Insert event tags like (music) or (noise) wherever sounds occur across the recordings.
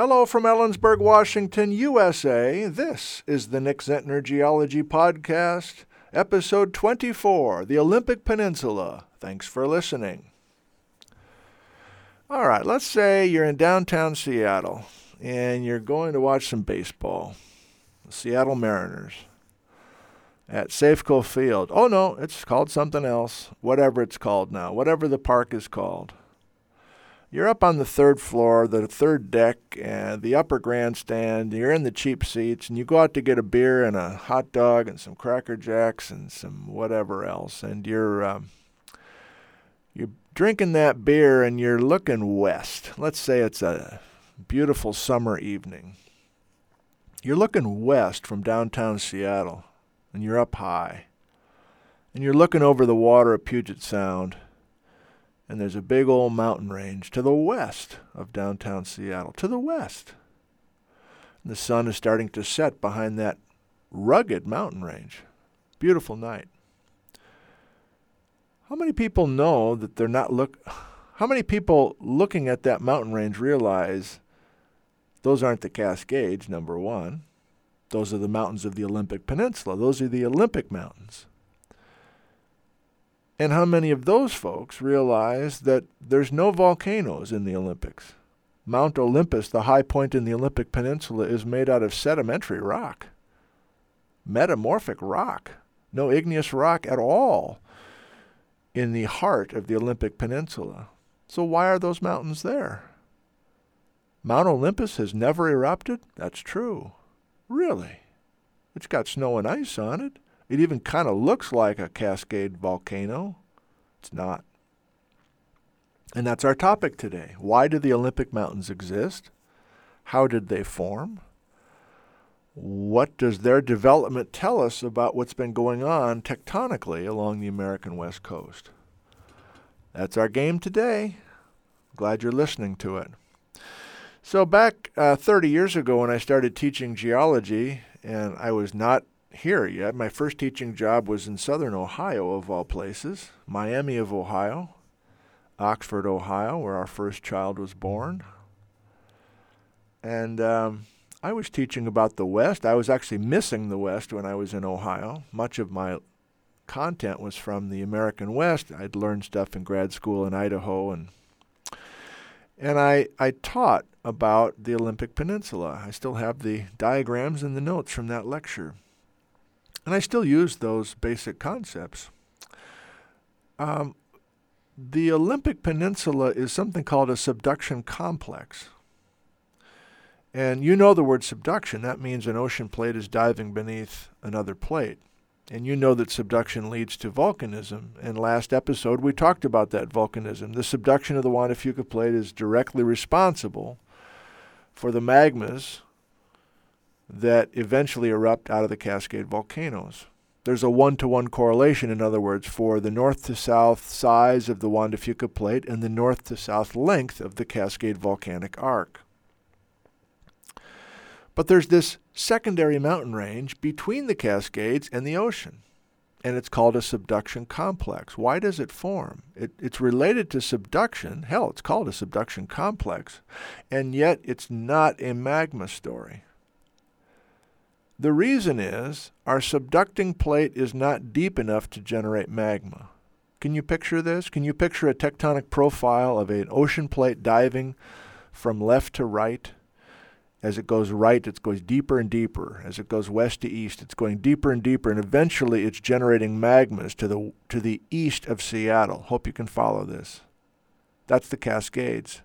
Hello from Ellensburg, Washington, USA. This is the Nick Zentner Geology Podcast, episode 24 The Olympic Peninsula. Thanks for listening. All right, let's say you're in downtown Seattle and you're going to watch some baseball. The Seattle Mariners at Safeco Field. Oh no, it's called something else. Whatever it's called now, whatever the park is called. You're up on the third floor, the third deck, and the upper grandstand. You're in the cheap seats, and you go out to get a beer and a hot dog and some Cracker Jacks and some whatever else. And you're um, you're drinking that beer, and you're looking west. Let's say it's a beautiful summer evening. You're looking west from downtown Seattle, and you're up high. And you're looking over the water of Puget Sound and there's a big old mountain range to the west of downtown Seattle, to the west. And the sun is starting to set behind that rugged mountain range. Beautiful night. How many people know that they're not look how many people looking at that mountain range realize those aren't the Cascades, number 1. Those are the mountains of the Olympic Peninsula. Those are the Olympic Mountains. And how many of those folks realize that there's no volcanoes in the Olympics? Mount Olympus, the high point in the Olympic Peninsula, is made out of sedimentary rock, metamorphic rock, no igneous rock at all in the heart of the Olympic Peninsula. So why are those mountains there? Mount Olympus has never erupted? That's true. Really? It's got snow and ice on it. It even kind of looks like a Cascade volcano. It's not. And that's our topic today. Why do the Olympic Mountains exist? How did they form? What does their development tell us about what's been going on tectonically along the American West Coast? That's our game today. Glad you're listening to it. So, back uh, 30 years ago, when I started teaching geology, and I was not here yet. My first teaching job was in southern Ohio, of all places, Miami of Ohio, Oxford, Ohio, where our first child was born. And um, I was teaching about the West. I was actually missing the West when I was in Ohio. Much of my content was from the American West. I'd learned stuff in grad school in Idaho and and I, I taught about the Olympic Peninsula. I still have the diagrams and the notes from that lecture. And I still use those basic concepts. Um, the Olympic Peninsula is something called a subduction complex. And you know the word subduction. That means an ocean plate is diving beneath another plate. And you know that subduction leads to volcanism. And last episode, we talked about that volcanism. The subduction of the Juan de Fuca plate is directly responsible for the magmas that eventually erupt out of the Cascade volcanoes. There's a one to one correlation, in other words, for the north to south size of the Juan de Fuca plate and the north to south length of the Cascade volcanic arc. But there's this secondary mountain range between the Cascades and the ocean, and it's called a subduction complex. Why does it form? It, it's related to subduction. Hell, it's called a subduction complex, and yet it's not a magma story. The reason is our subducting plate is not deep enough to generate magma. Can you picture this? Can you picture a tectonic profile of an ocean plate diving from left to right? As it goes right, it goes deeper and deeper. As it goes west to east, it's going deeper and deeper, and eventually it's generating magmas to the, to the east of Seattle. Hope you can follow this. That's the Cascades.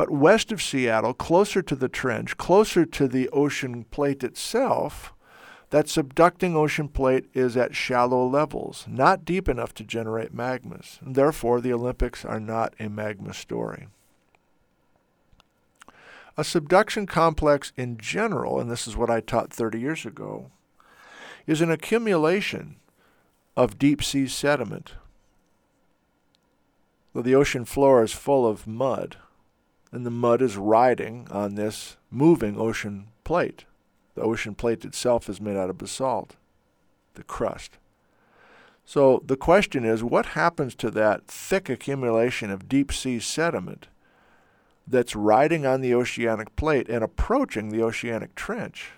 But west of Seattle, closer to the trench, closer to the ocean plate itself, that subducting ocean plate is at shallow levels, not deep enough to generate magmas. Therefore, the Olympics are not a magma story. A subduction complex in general, and this is what I taught 30 years ago, is an accumulation of deep sea sediment. the ocean floor is full of mud, and the mud is riding on this moving ocean plate. The ocean plate itself is made out of basalt, the crust. So the question is what happens to that thick accumulation of deep sea sediment that's riding on the oceanic plate and approaching the oceanic trench,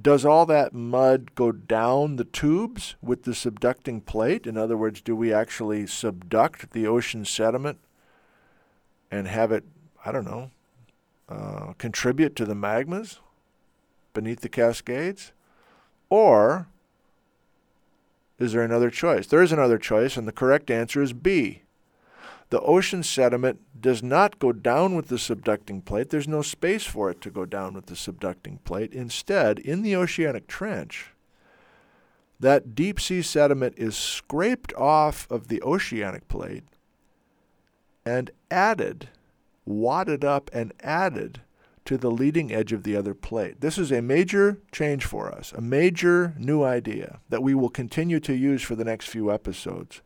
does all that mud go down the tubes with the subducting plate? In other words, do we actually subduct the ocean sediment and have it, I don't know, uh, contribute to the magmas beneath the Cascades? Or is there another choice? There is another choice, and the correct answer is B. The ocean sediment does not go down with the subducting plate. There's no space for it to go down with the subducting plate. Instead, in the oceanic trench, that deep sea sediment is scraped off of the oceanic plate and added, wadded up and added to the leading edge of the other plate. This is a major change for us, a major new idea that we will continue to use for the next few episodes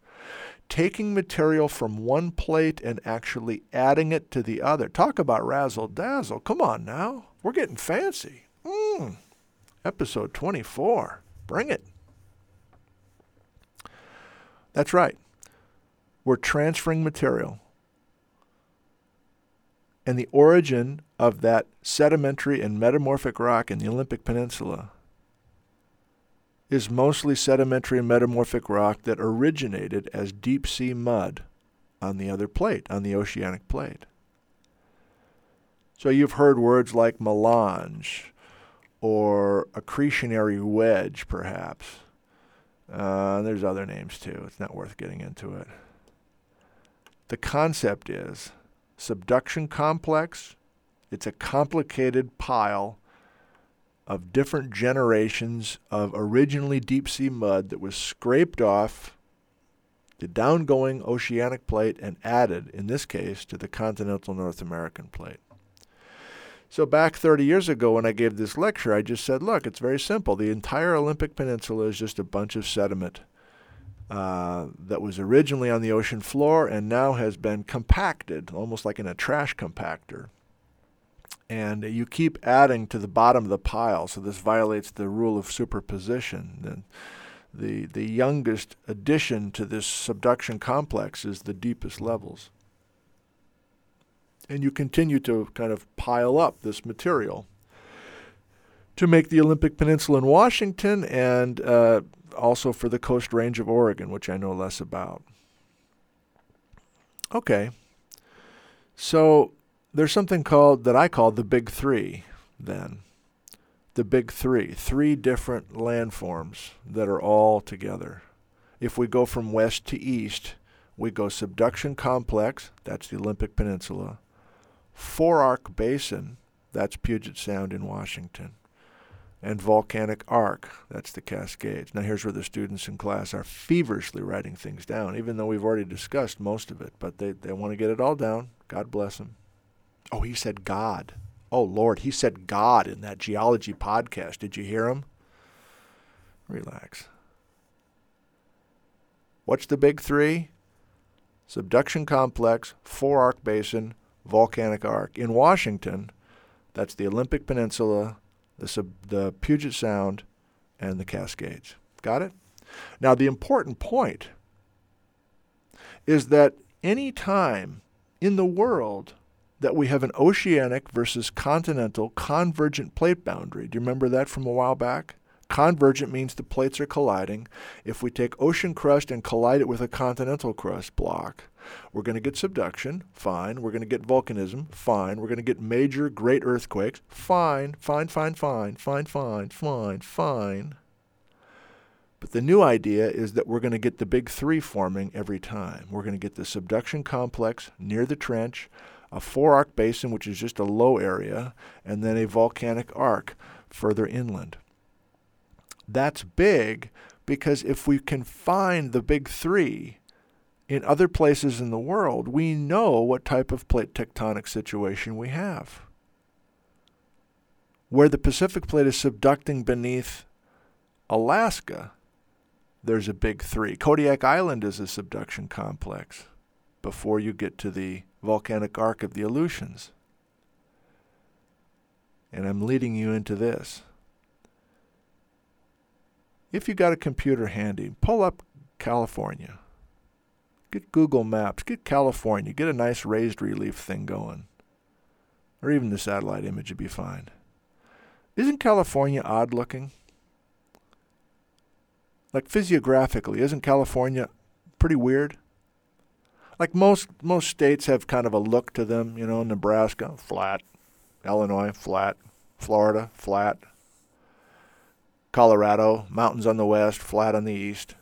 taking material from one plate and actually adding it to the other. Talk about razzle dazzle. Come on now. We're getting fancy. Mm. Episode 24. Bring it. That's right. We're transferring material. And the origin of that sedimentary and metamorphic rock in the Olympic Peninsula is mostly sedimentary and metamorphic rock that originated as deep sea mud on the other plate, on the oceanic plate. So you've heard words like melange or accretionary wedge, perhaps. Uh, there's other names too. It's not worth getting into it. The concept is subduction complex. It's a complicated pile of different generations of originally deep sea mud that was scraped off the downgoing oceanic plate and added, in this case, to the continental North American plate. So, back 30 years ago when I gave this lecture, I just said, look, it's very simple. The entire Olympic Peninsula is just a bunch of sediment uh, that was originally on the ocean floor and now has been compacted, almost like in a trash compactor and you keep adding to the bottom of the pile. So this violates the rule of superposition. The, the, the youngest addition to this subduction complex is the deepest levels. And you continue to kind of pile up this material to make the Olympic Peninsula in Washington and uh, also for the Coast Range of Oregon, which I know less about. Okay. So there's something called that I call the big three then. The big three, three different landforms that are all together. If we go from west to east, we go subduction complex, that's the Olympic Peninsula, Forearc Basin, that's Puget Sound in Washington, and volcanic arc, that's the Cascades. Now here's where the students in class are feverishly writing things down, even though we've already discussed most of it, but they, they want to get it all down. God bless them. Oh, he said God. Oh, Lord, he said God in that geology podcast. Did you hear him? Relax. What's the big three? Subduction complex, Forearc Basin, volcanic arc. In Washington, that's the Olympic Peninsula, the, sub, the Puget Sound, and the Cascades. Got it? Now, the important point is that any time in the world that we have an oceanic versus continental convergent plate boundary. Do you remember that from a while back? Convergent means the plates are colliding. If we take ocean crust and collide it with a continental crust block, we're going to get subduction, fine. We're going to get volcanism, fine. We're going to get major great earthquakes, fine, fine, fine, fine, fine, fine, fine, fine. But the new idea is that we're going to get the big three forming every time. We're going to get the subduction complex near the trench, a forearc basin, which is just a low area, and then a volcanic arc further inland. That's big because if we can find the big three in other places in the world, we know what type of plate tectonic situation we have. Where the Pacific plate is subducting beneath Alaska, there's a big three. Kodiak Island is a subduction complex before you get to the volcanic arc of the Aleutians. And I'm leading you into this. If you got a computer handy, pull up California. Get Google Maps, get California, get a nice raised relief thing going. Or even the satellite image would be fine. Isn't California odd looking? Like physiographically, isn't California pretty weird? Like most most states have kind of a look to them, you know, Nebraska, flat, Illinois, flat, Florida, flat, Colorado, mountains on the west, flat on the east.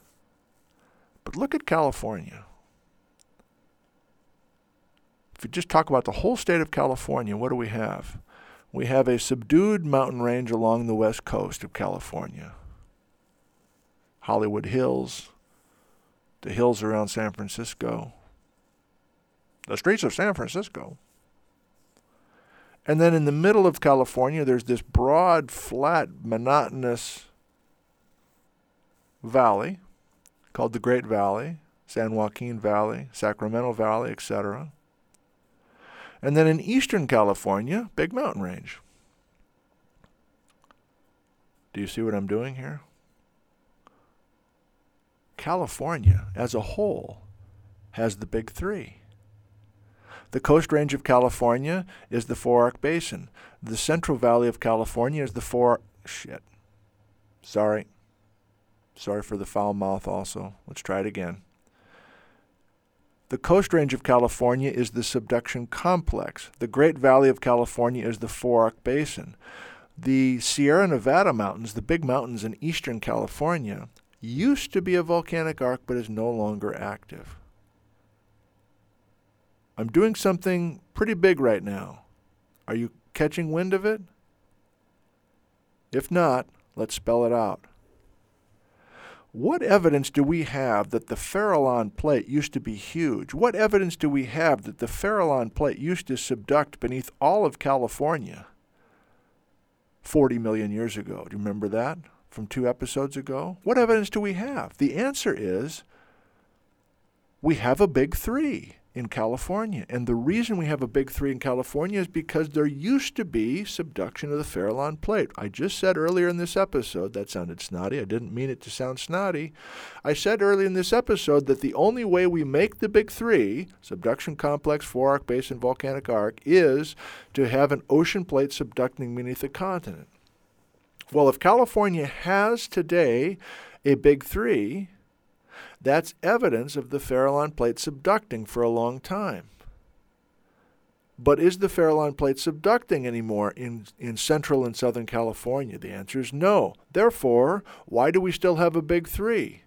But look at California. If you just talk about the whole state of California, what do we have? We have a subdued mountain range along the west coast of California. Hollywood Hills, the hills around San Francisco, the streets of San Francisco. And then in the middle of California, there's this broad, flat, monotonous valley called the Great Valley, San Joaquin Valley, Sacramento Valley, etc. And then in eastern California, big mountain range. Do you see what I'm doing here? California as a whole has the big three. The Coast Range of California is the Forearc Basin. The Central Valley of California is the Four. Shit. Sorry. Sorry for the foul mouth also. Let's try it again. The Coast Range of California is the subduction complex. The Great Valley of California is the Forearc Basin. The Sierra Nevada mountains, the big mountains in eastern California, used to be a volcanic arc but is no longer active. I'm doing something pretty big right now. Are you catching wind of it? If not, let's spell it out. What evidence do we have that the Farallon plate used to be huge? What evidence do we have that the Farallon plate used to subduct beneath all of California 40 million years ago? Do you remember that from two episodes ago? What evidence do we have? The answer is we have a big three in California. And the reason we have a big three in California is because there used to be subduction of the Farallon plate. I just said earlier in this episode, that sounded snotty. I didn't mean it to sound snotty. I said earlier in this episode that the only way we make the big three, subduction complex, forearc basin, volcanic arc, is to have an ocean plate subducting beneath a continent. Well, if California has today a big three, that's evidence of the Farallon plate subducting for a long time. But is the Farallon plate subducting anymore in, in central and southern California? The answer is no. Therefore, why do we still have a big three?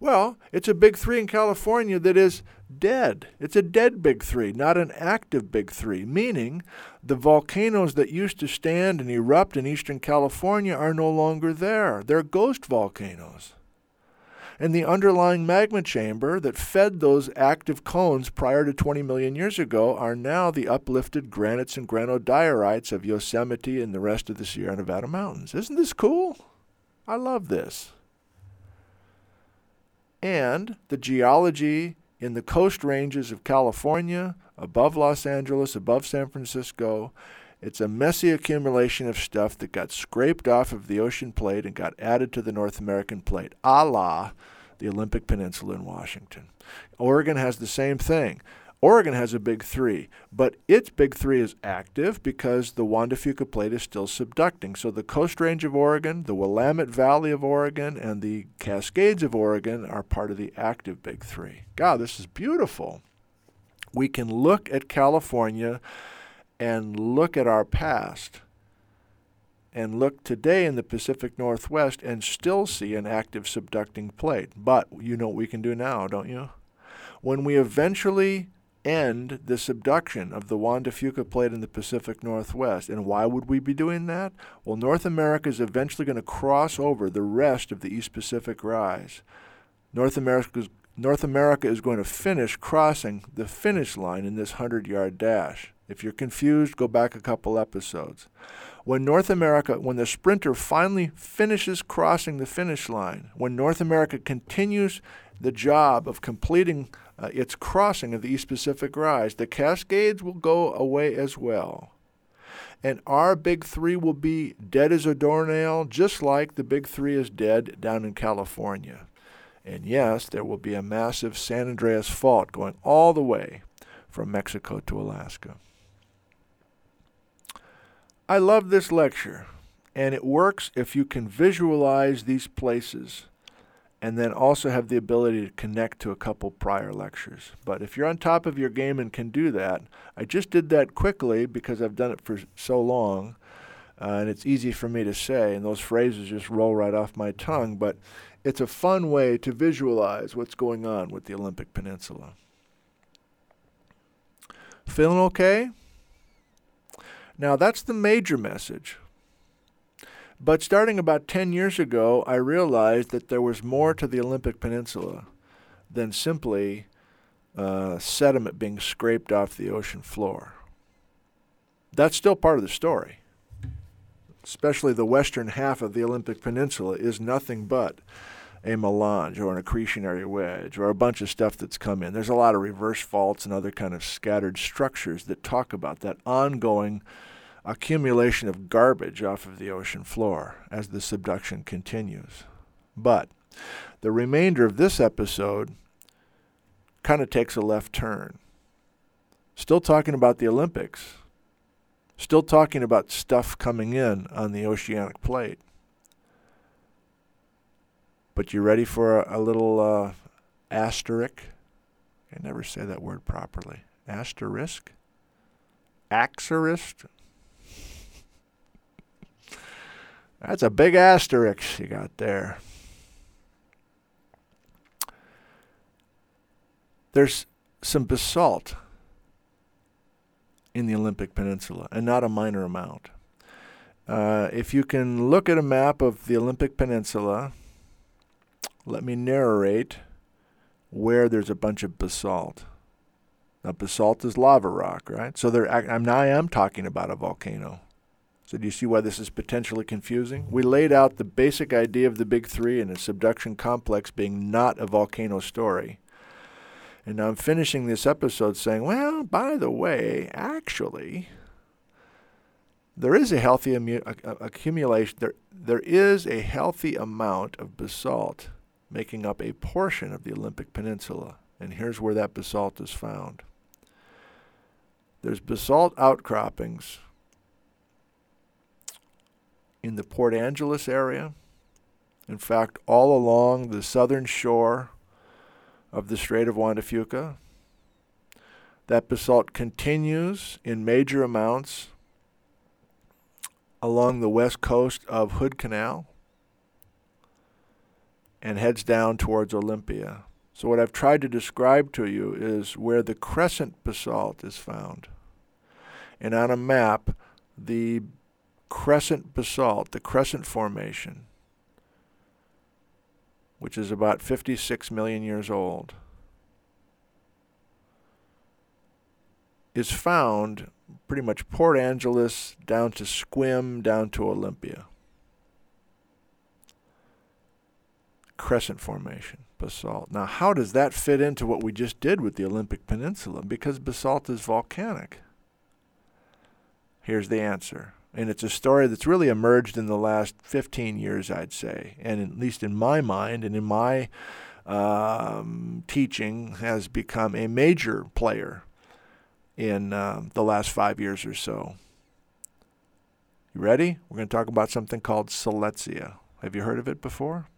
Well, it's a big three in California that is dead. It's a dead big three, not an active big three, meaning the volcanoes that used to stand and erupt in eastern California are no longer there. They're ghost volcanoes and the underlying magma chamber that fed those active cones prior to 20 million years ago are now the uplifted granites and granodiorites of Yosemite and the rest of the Sierra Nevada mountains. Isn't this cool? I love this. And the geology in the coast ranges of California, above Los Angeles, above San Francisco, it's a messy accumulation of stuff that got scraped off of the ocean plate and got added to the North American plate, a la the Olympic Peninsula in Washington. Oregon has the same thing. Oregon has a big three, but its big three is active because the Juan de Fuca plate is still subducting. So the Coast Range of Oregon, the Willamette Valley of Oregon, and the Cascades of Oregon are part of the active big three. God, this is beautiful. We can look at California and look at our past and look today in the Pacific Northwest and still see an active subducting plate. But you know what we can do now, don't you? When we eventually end the subduction of the Juan de Fuca plate in the Pacific Northwest. And why would we be doing that? Well, North America is eventually going to cross over the rest of the East Pacific rise. North America North America is going to finish crossing the finish line in this 100 yard dash. If you're confused, go back a couple episodes. When North America, when the sprinter finally finishes crossing the finish line, when North America continues the job of completing uh, its crossing of the East Pacific Rise, the Cascades will go away as well. And our big three will be dead as a doornail, just like the big three is dead down in California. And yes, there will be a massive San Andreas fault going all the way from Mexico to Alaska. I love this lecture, and it works if you can visualize these places and then also have the ability to connect to a couple prior lectures. But if you're on top of your game and can do that, I just did that quickly because I've done it for so long, uh, and it's easy for me to say, and those phrases just roll right off my tongue. But it's a fun way to visualize what's going on with the Olympic Peninsula. Feeling okay? Now, that's the major message. But starting about 10 years ago, I realized that there was more to the Olympic Peninsula than simply uh, sediment being scraped off the ocean floor. That's still part of the story. Especially the western half of the Olympic Peninsula is nothing but a melange or an accretionary wedge or a bunch of stuff that's come in. There's a lot of reverse faults and other kind of scattered structures that talk about that ongoing accumulation of garbage off of the ocean floor as the subduction continues. But the remainder of this episode kind of takes a left turn. Still talking about the Olympics. Still talking about stuff coming in on the oceanic plate. But you ready for a, a little uh, asterisk? I never say that word properly. Asterisk? Axerist? That's a big asterisk you got there. There's some basalt in the Olympic Peninsula, and not a minor amount. Uh, if you can look at a map of the Olympic Peninsula, let me narrate where there's a bunch of basalt. Now, basalt is lava rock, right? So there, I'm, now I am talking about a volcano. So do you see why this is potentially confusing? We laid out the basic idea of the big three and a subduction complex being not a volcano story. And I'm finishing this episode saying, well, by the way, actually, there is a healthy accumulation. There, there is a healthy amount of basalt making up a portion of the Olympic Peninsula. And here's where that basalt is found. There's basalt outcroppings in the Port Angeles area. In fact, all along the southern shore of the Strait of Juan de Fuca. That basalt continues in major amounts along the west coast of Hood Canal and heads down towards Olympia. So, what I've tried to describe to you is where the crescent basalt is found. And on a map, the crescent basalt, the crescent formation, which is about 56 million years old, is found pretty much Port Angeles down to Sequim, down to Olympia. Crescent formation, basalt. Now, how does that fit into what we just did with the Olympic Peninsula? Because basalt is volcanic. Here's the answer and it's a story that's really emerged in the last 15 years, I'd say, and at least in my mind and in my um, teaching, has become a major player in um, the last five years or so. You ready? We're going to talk about something called Siletzia. Have you heard of it before?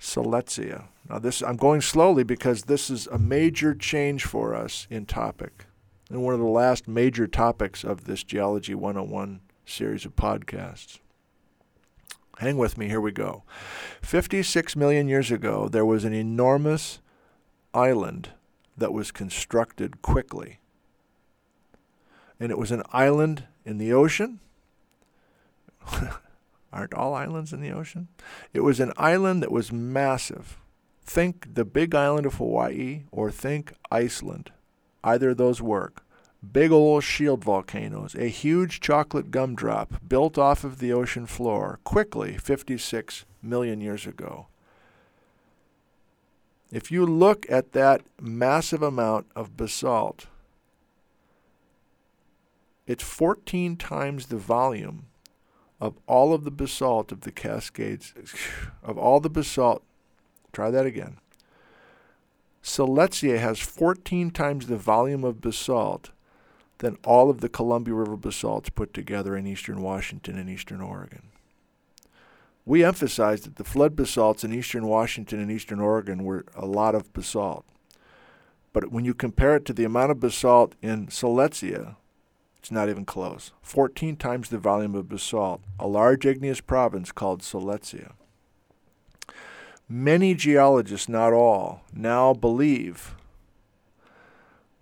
Siletzia. Now, this I'm going slowly because this is a major change for us in topic and one of the last major topics of this Geology 101 series of podcasts. Hang with me, here we go. 56 million years ago, there was an enormous island that was constructed quickly. And it was an island in the ocean. (laughs) Aren't all islands in the ocean? It was an island that was massive. Think the big island of Hawaii or think Iceland. Either of those work. Big old shield volcanoes, a huge chocolate gumdrop built off of the ocean floor quickly 56 million years ago. If you look at that massive amount of basalt, it's 14 times the volume of all of the basalt of the Cascades, of all the basalt Try that again. Siletzia has 14 times the volume of basalt than all of the Columbia River basalts put together in eastern Washington and eastern Oregon. We emphasized that the flood basalts in eastern Washington and eastern Oregon were a lot of basalt. But when you compare it to the amount of basalt in Siletzia, it's not even close. 14 times the volume of basalt, a large igneous province called Siletzia. Many geologists, not all, now believe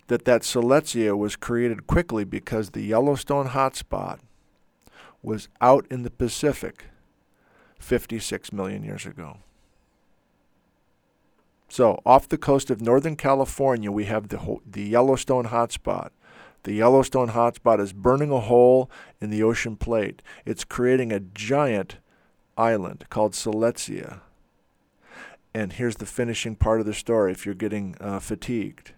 that that Siletzia was created quickly because the Yellowstone hotspot was out in the Pacific 56 million years ago. So, off the coast of Northern California, we have the, the Yellowstone hotspot. The Yellowstone hotspot is burning a hole in the ocean plate. It's creating a giant island called Siletzia. And here's the finishing part of the story if you're getting uh, fatigued.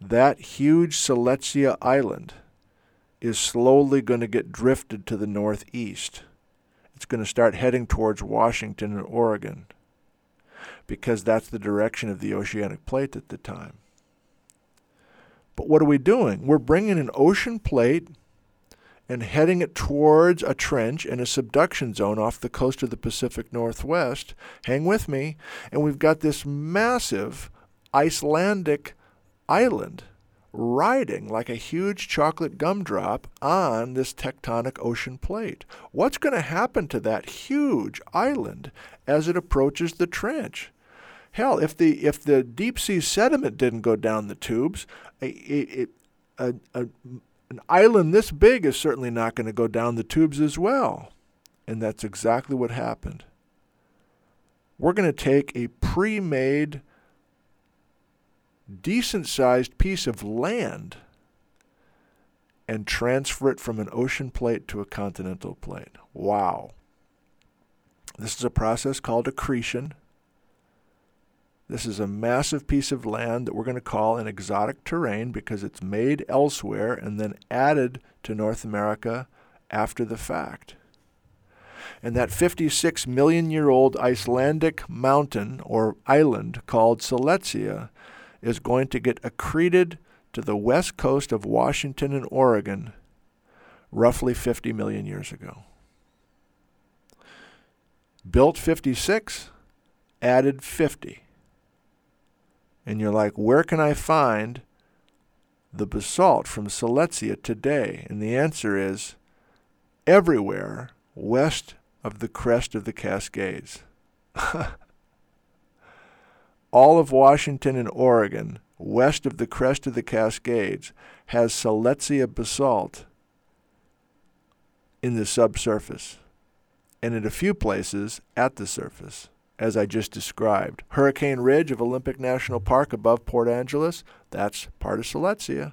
That huge Siletzia island is slowly going to get drifted to the northeast. It's going to start heading towards Washington and Oregon because that's the direction of the oceanic plate at the time. But what are we doing? We're bringing an ocean plate and heading it towards a trench in a subduction zone off the coast of the Pacific Northwest. Hang with me. And we've got this massive Icelandic island riding like a huge chocolate gumdrop on this tectonic ocean plate. What's going to happen to that huge island as it approaches the trench? Hell, if the if the deep sea sediment didn't go down the tubes, a, a, a, an island this big is certainly not going to go down the tubes as well. And that's exactly what happened. We're going to take a pre made decent sized piece of land and transfer it from an ocean plate to a continental plate. Wow. This is a process called accretion. This is a massive piece of land that we're going to call an exotic terrane because it's made elsewhere and then added to North America after the fact. And that 56 million year old Icelandic mountain or island called Siletzia is going to get accreted to the west coast of Washington and Oregon roughly 50 million years ago. Built 56, added 50. And you're like, where can I find the basalt from Siletzia today? And the answer is everywhere west of the crest of the Cascades. (laughs) all of Washington and Oregon, west of the crest of the Cascades, has Siletzia basalt in the subsurface, and in a few places at the surface, as I just described. Hurricane Ridge of Olympic National Park above Port Angeles, that's part of Siletzia.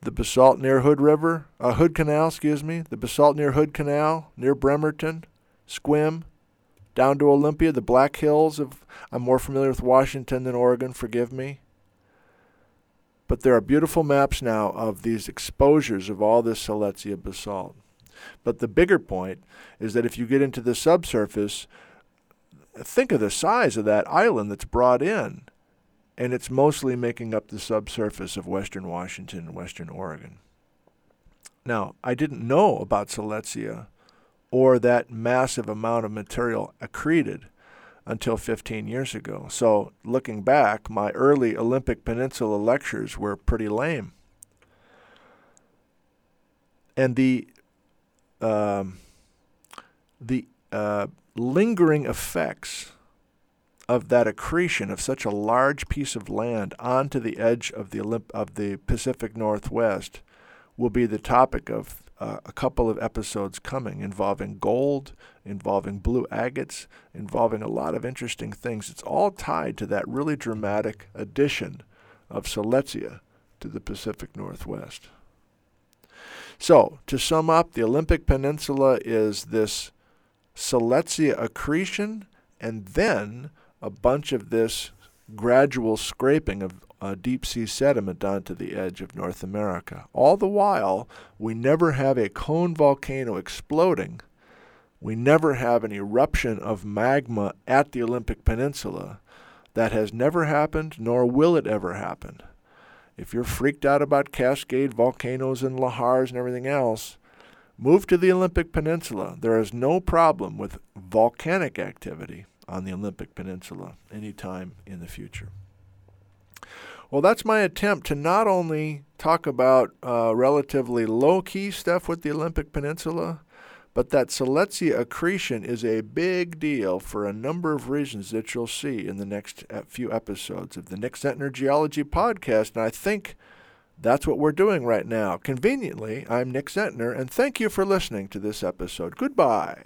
The basalt near Hood River, uh, Hood Canal, excuse me, the basalt near Hood Canal, near Bremerton, Sequim, down to Olympia, the Black Hills of I'm more familiar with Washington than Oregon, forgive me. But there are beautiful maps now of these exposures of all this Siletzia basalt. But the bigger point is that if you get into the subsurface, think of the size of that island that's brought in. And it's mostly making up the subsurface of western Washington and western Oregon. Now, I didn't know about Siletzia or that massive amount of material accreted until 15 years ago. So, looking back, my early Olympic Peninsula lectures were pretty lame. And the um, the uh, lingering effects of that accretion of such a large piece of land onto the edge of the Olymp- of the Pacific Northwest will be the topic of uh, a couple of episodes coming involving gold, involving blue agates, involving a lot of interesting things. It's all tied to that really dramatic addition of Siletzia to the Pacific Northwest. So, to sum up, the Olympic Peninsula is this Siletzia accretion and then a bunch of this gradual scraping of uh, deep sea sediment onto the edge of North America. All the while, we never have a cone volcano exploding we never have an eruption of magma at the Olympic Peninsula. That has never happened, nor will it ever happen. If you're freaked out about Cascade volcanoes and lahars and everything else, move to the Olympic Peninsula. There is no problem with volcanic activity on the Olympic Peninsula anytime in the future. Well, that's my attempt to not only talk about uh, relatively low key stuff with the Olympic Peninsula, but that Siletzia accretion is a big deal for a number of reasons that you'll see in the next uh, few episodes of the Nick Zentner Geology Podcast. And I think that's what we're doing right now. Conveniently, I'm Nick Zentner, and thank you for listening to this episode. Goodbye.